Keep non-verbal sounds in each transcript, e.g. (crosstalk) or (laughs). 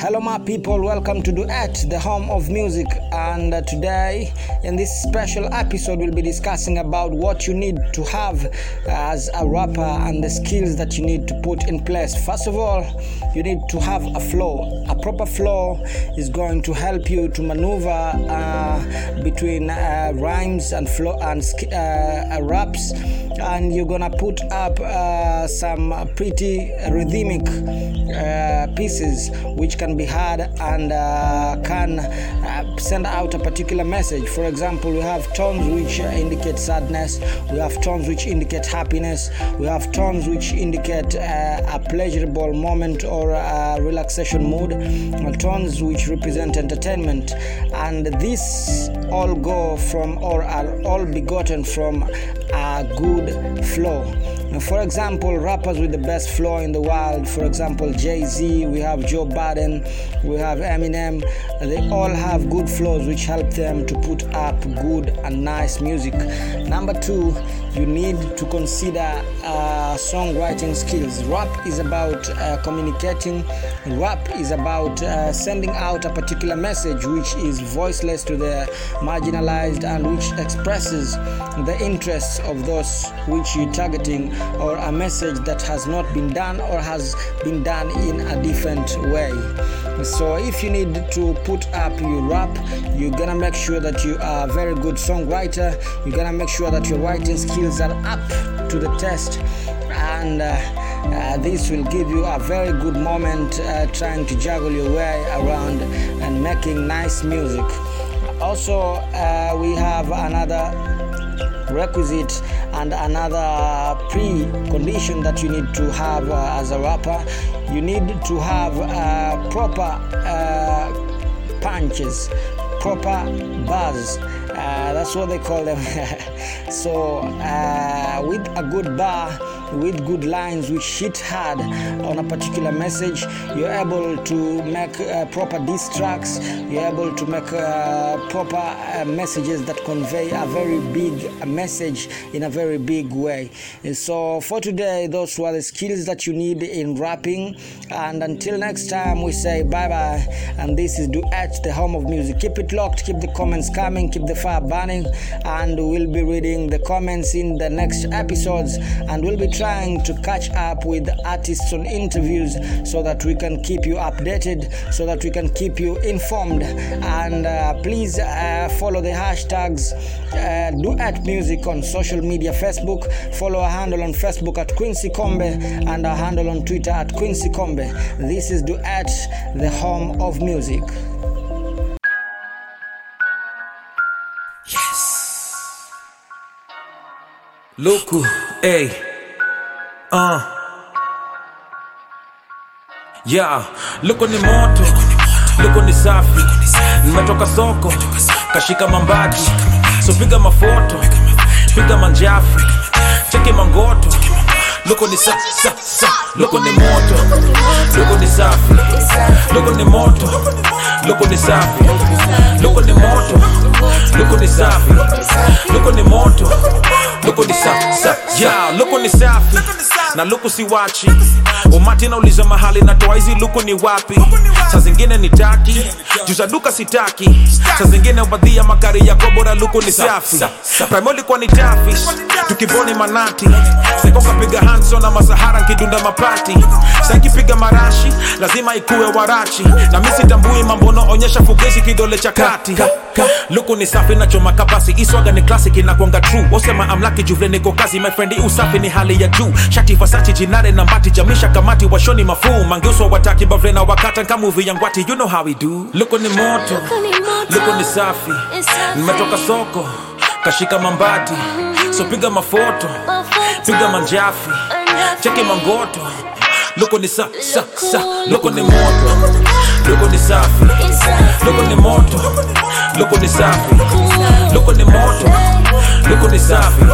Hello, my people. Welcome to Duet, the home of music. And uh, today, in this special episode, we'll be discussing about what you need to have as a rapper and the skills that you need to put in place. First of all, you need to have a flow. A proper flow is going to help you to maneuver uh, between uh, rhymes and flow and sk- uh, raps, and you're gonna put up uh, some pretty rhythmic uh, pieces which can be heard and uh, can uh, send out a particular message. For example, we have tones which indicate sadness, we have tones which indicate happiness, we have tones which indicate uh, a pleasurable moment or a relaxation mood, and tones which represent entertainment. And these all go from or are all begotten from a good flow. For example, rappers with the best flow in the world, for example, Jay Z, we have Joe Biden, we have Eminem, they all have good flows which help them to put up good and nice music. Number two, you need to consider uh, songwriting skills. Rap is about uh, communicating, rap is about uh, sending out a particular message which is voiceless to the marginalized and which expresses the interests of those which you're targeting or a message that has not been done or has been done in a different way. So, if you need to put up your rap, you're gonna make sure that you are a very good songwriter. You're gonna make sure that your writing skills are up to the test, and uh, uh, this will give you a very good moment uh, trying to juggle your way around and making nice music. Also, uh, we have another requisite and another precondition that you need to have uh, as a rapper. You need to have uh, proper uh, punches proper bars that's what they call them. (laughs) So uh, with a good bar with good lines which hit hard on a particular message. You're able to make uh, proper diss tracks. You're able to make uh, proper uh, messages that convey a very big message in a very big way. And so for today those were the skills that you need in rapping. And until next time we say bye bye and this is duet the home of music. Keep it locked. Keep the comments coming. Keep the fire burning. And we'll be reading the comments in the next episodes. And we'll be trying to catch up with artists on interviews so that we can keep you updated so that we can keep you informed. And uh, please uh, follow the hashtags uh, duet music on social media facebook. Follow our handle on facebook at quincy combe and our handle on twitter at quincy combe. This is duet the home of music. Luku, ey. Uh. Yeah, luko ni moto, luku ni safi. Nimetoka soko, kashika mambati. So piga mafoto, piga manjafi. cheke mangoto. luko ni sa, sa, sa. luko ni moto, luku ni safi. luko ni moto, luko ni safi. luko ni moto, luko ni safi. luko ni moto, luko ni sa, sa, yeah, luko ni safi. Na luku siwachi. Umati nauliza mahali natoa hizi luku ni wapi? Saa zingine ni taki, juza duka sitaki. Saa zingine ubadhia makari yako bora luku ni safi. Primo ni tafis, tukiboni manati. Seko hanso na masahara nkidunda mapati. Sankipiga marashi, lazima ikuwe warachi. Na mi sitambui mambo no onyesha kidole cha kati. Luku ni safi na choma kabasi, iswaga ni classic inakwanga tru wasema amlaki juvle niko kazi, my friend usafi ni hali ya juu. Shati Versace jinare na mbati jamisha kamati washoni mafuu. Mangeuswa wataki bavre na wakata nkamuvi movie ya ngwati, you know how we do. luko ni moto, luko ni safi. Nimetoka soko, kashika mambati. So piga mafoto, piga manjafi. cheke mangoto. luko ni sa, sa, sa. luko ni moto, luko ni safi. luko ni moto, luko ni safi. luko ni moto, luko ni safi.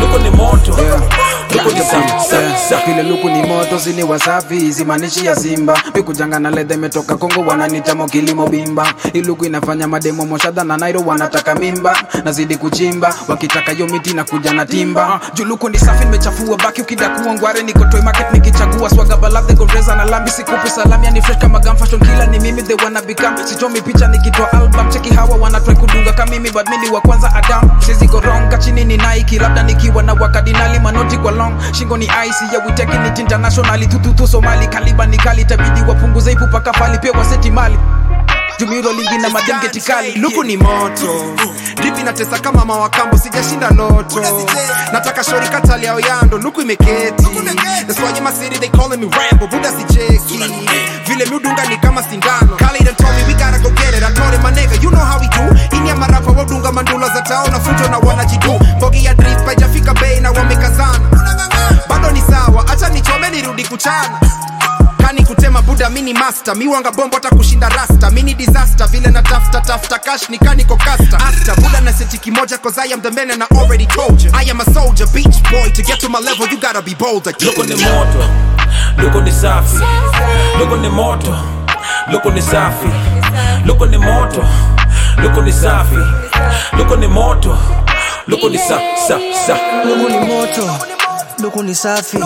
luko ni moto, vile luku ni moto zini wasafi zimanishi ya simba. Mikujanga na ledha metoka kongo wananitamo kilimo bimba. Iluku inafanya mademo moshadha na nairo wanataka mimba. Nazidi kuchimba wakitaka yo miti na kuja na timba. Juluku ni safi nimechafua baki ukidakua ngware niko toy nikichagua. Swaga na lambi sikupu salamia ni fresh kama gam fashion killer ni mimi they wanna become. Sichomi picha nikitoa album. Cheki hawa wana kudunga kama mimi but wa kwanza adam. Sizi goronga chini ni Nike labda nikiwa na wakadinali manoti kwa long shingo ni ice yeah we taking it internationally. Tututu Somali kaliba ni kali tabidi wapunguze ipu paka fali pia waseti mali. Jumiro lingi na madem getikali. Luku ni moto. Dipi natesa kama mawakambo sijashinda loto. Nataka shori katali yao yando luku imeketi. City they calling me Rambo buda sicheki. Vile miudunga ni kama sindano. Kali done told me we gotta go get it. I told him my nigga you know how we do. Ini ya marapa wadunga mandula za tao na futo na wanajidu mbogi ya paijafika nichome kuchana. Kani kutema buda mini master. Miwanga bombo hata kushinda rasta. Mini disaster vile na tafta tafta cash ni kaniko kasta after buda na seti kimoja cause I am the man and I already told you I am a soldier beach boy. To get to my level you gotta be bolder. Luku ni moto luku ni safi. Luku ni moto luku ni safi. Luku ni moto luku ni safi. Luku ni moto luku ni sa sa sa. Luku ni moto luku ni safi.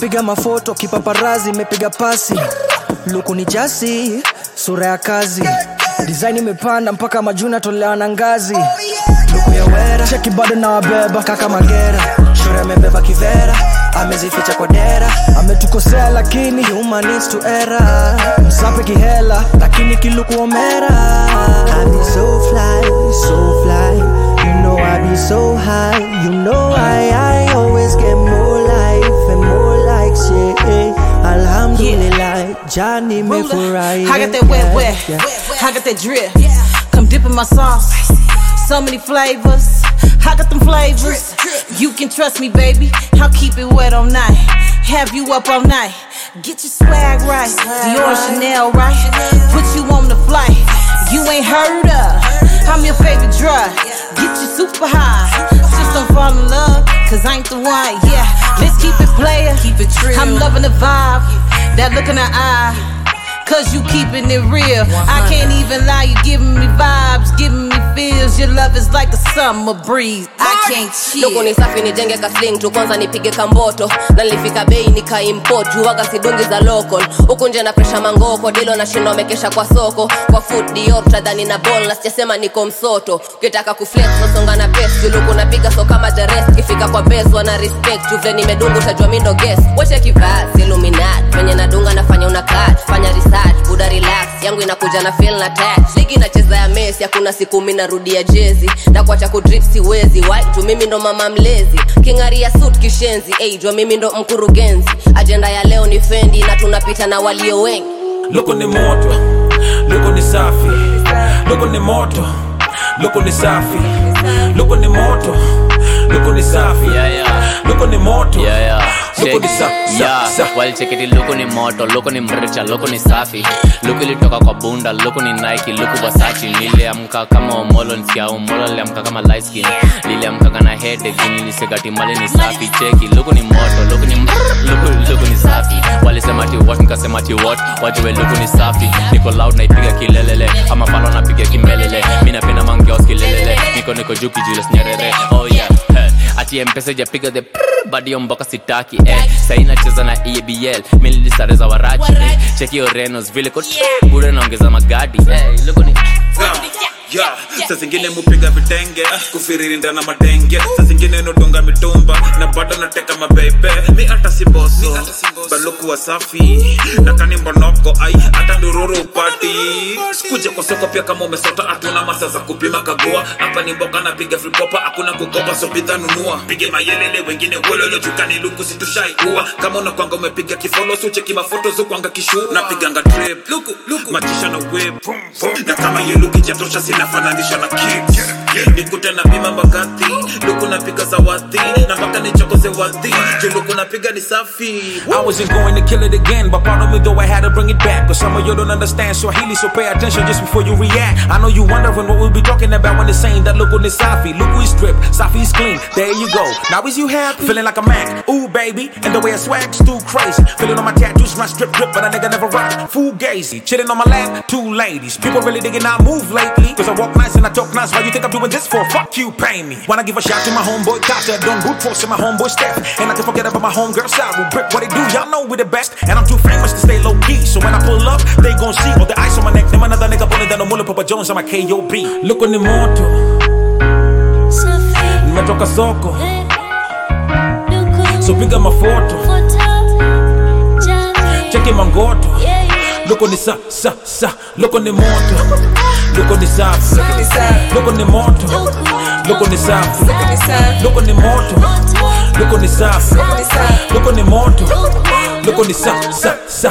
Piga mafoto kipaparazi imepiga pasi. Luku ni jasi sura ya kazi. Design imepanda mpaka majuna tolewa na ngazi. Luku ya wera cheki bado na wabeba kaka magera. Shure amebeba kivera amezificha kwa dera. Ametukosea lakini human msape kihela lakini kiluku omera. I be so fly, so fly. You know I be so high. You know I, I Alhamdulillah, Johnny me for right. I got that wet, wet. I got that drip. Come dip in my sauce. So many flavors. I got them flavors. You can trust me, baby. I'll keep it wet all night. Have you up all night. Get your swag right. Dior Chanel right. Put you on the flight. You ain't heard of. I'm your favorite drug. Get you super high. Just don't fall in love. Cause I ain't the one. Yeah. Let's keep it player. Keep it true. I'm loving the vibe. That look in her eye. Cause you keeping it real. I can't even lie, you giving me vibes, giving me feels. Your love is like a summer breeze. I can't ni safi nijenge kasling tu kwanza nipige kamboto. Na nilifika bei nikaimport juwaga sidungi za local. Huku nje na presha mangoko dilo na shindo amekesha kwa soko. Kwa food dior tadhani na bol na sijasema niko msoto. Ukitaka kuflex nasonga na best. Napiga so kama the rest. Kifika kwa base wana respect. Juvle nimedungu tajua mindo guest. Wache yangu na feel na tax. Ligi nacheza ya Messi hakuna siku mimi narudia jezi. Na kuacha kudrip siwezi. Why? Tu mimi ndo mama mlezi. Kingaria suit kishenzi. Hey, jua mimi ndo mkurugenzi. Ajenda ya leo ni fendi na tunapita na walio wengi. Loko ni moto. Loko ni safi. Loko ni moto. Loko ni safi. Loko ni moto. Loko ni safi. Yeah, yeah. luku ni moto. Yeah, yeah. Walicheketi luku ni moto luku ni mricha luku ni safi. Luku ilitoka kwa bunda luku ni nike luku wasachi niliamka kama omolo nsikia omolo liamka kama liskin skin. Niliamkaka na headache nilisekati mali ni safi. Cheki luku ni moto luku ni luku, luku ni safi. Walisema ti what nikasema ti what? Wajue luku ni safi. Niko loud naipiga kilelele. Ama palo napiga kimelele. Mi napenda mangeos kilelele niko niko juu kijules nyerere. Oh yeah hey. ati mpesa ijapiga the badio mboka sitaki eh. sai nacheza na ebl mililisareza warachi eh. cheki orenos vile ko bure naongeza magadi eh. luku ni Yeah, saa zingine mupiga vitenge kufiririnda na madenge. Saa zingine nodonga mitumba na bado nateka mabebe. Mi hata si boso baluku wa safi. Na kani mbonoko ai hata ndururu upati. Kuja kwa soko pia kama umesota hatuna masa za kupima kagua. Hapa ni mboka napiga fripopa hakuna kukopa so bidhaa nunua. Pige mayelele wengine wololo jukani luku situshaikuwa kama unakwanga umepiga kifolo sucheki mafoto zokwanga kishu napiganga trip. Luku luku. Matisha na whip. Na kama yeluki jatosha jatosha Left an additional kick na bima mbagathi luku napiga zawadi. Na mpaka nichokoze wadhi. Juu luku napiga ni safi? I wasn't going to kill it again but pardon me though I had to bring it back. Cause some of you don't understand Swahili so pay attention just before you react. I know you wondering what we'll be talking about when they're saying that luku is safi. Luku is strip safi is clean. There you go. Now is you happy? Feeling like a Mac. Ooh baby and the way I swag's too crazy. Feeling on my tattoos my strip drip but a nigga never rock full gazy chilling on my lap two ladies. People really digging I move lately. Cause I walk nice and I talk nice. Why you think I'm doing this for? Fuck you, pay me. Wanna give a shout to my homeboy Tata, don't root force and my homeboy Steph. And not to forget about my homegirl Sarah. Brick what they do, y'all know we the best. And I'm too famous to stay low key. So when I pull up, they gon' see all the ice on my neck. Them another nigga pulling down the mullet, Papa Jones on my KOB. Look on the moto, nimetoka soko. So piga mafoto, cheki mangoto. Look on the sa, sa, sa, look on the moto. Look on the safi, look on the moto. Look on the safi, look on the moto. Look on the safi, look on the moto. Look on the sa, sa, sa.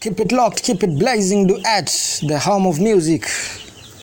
Keep it locked, keep it blazing. Duet, the home of music.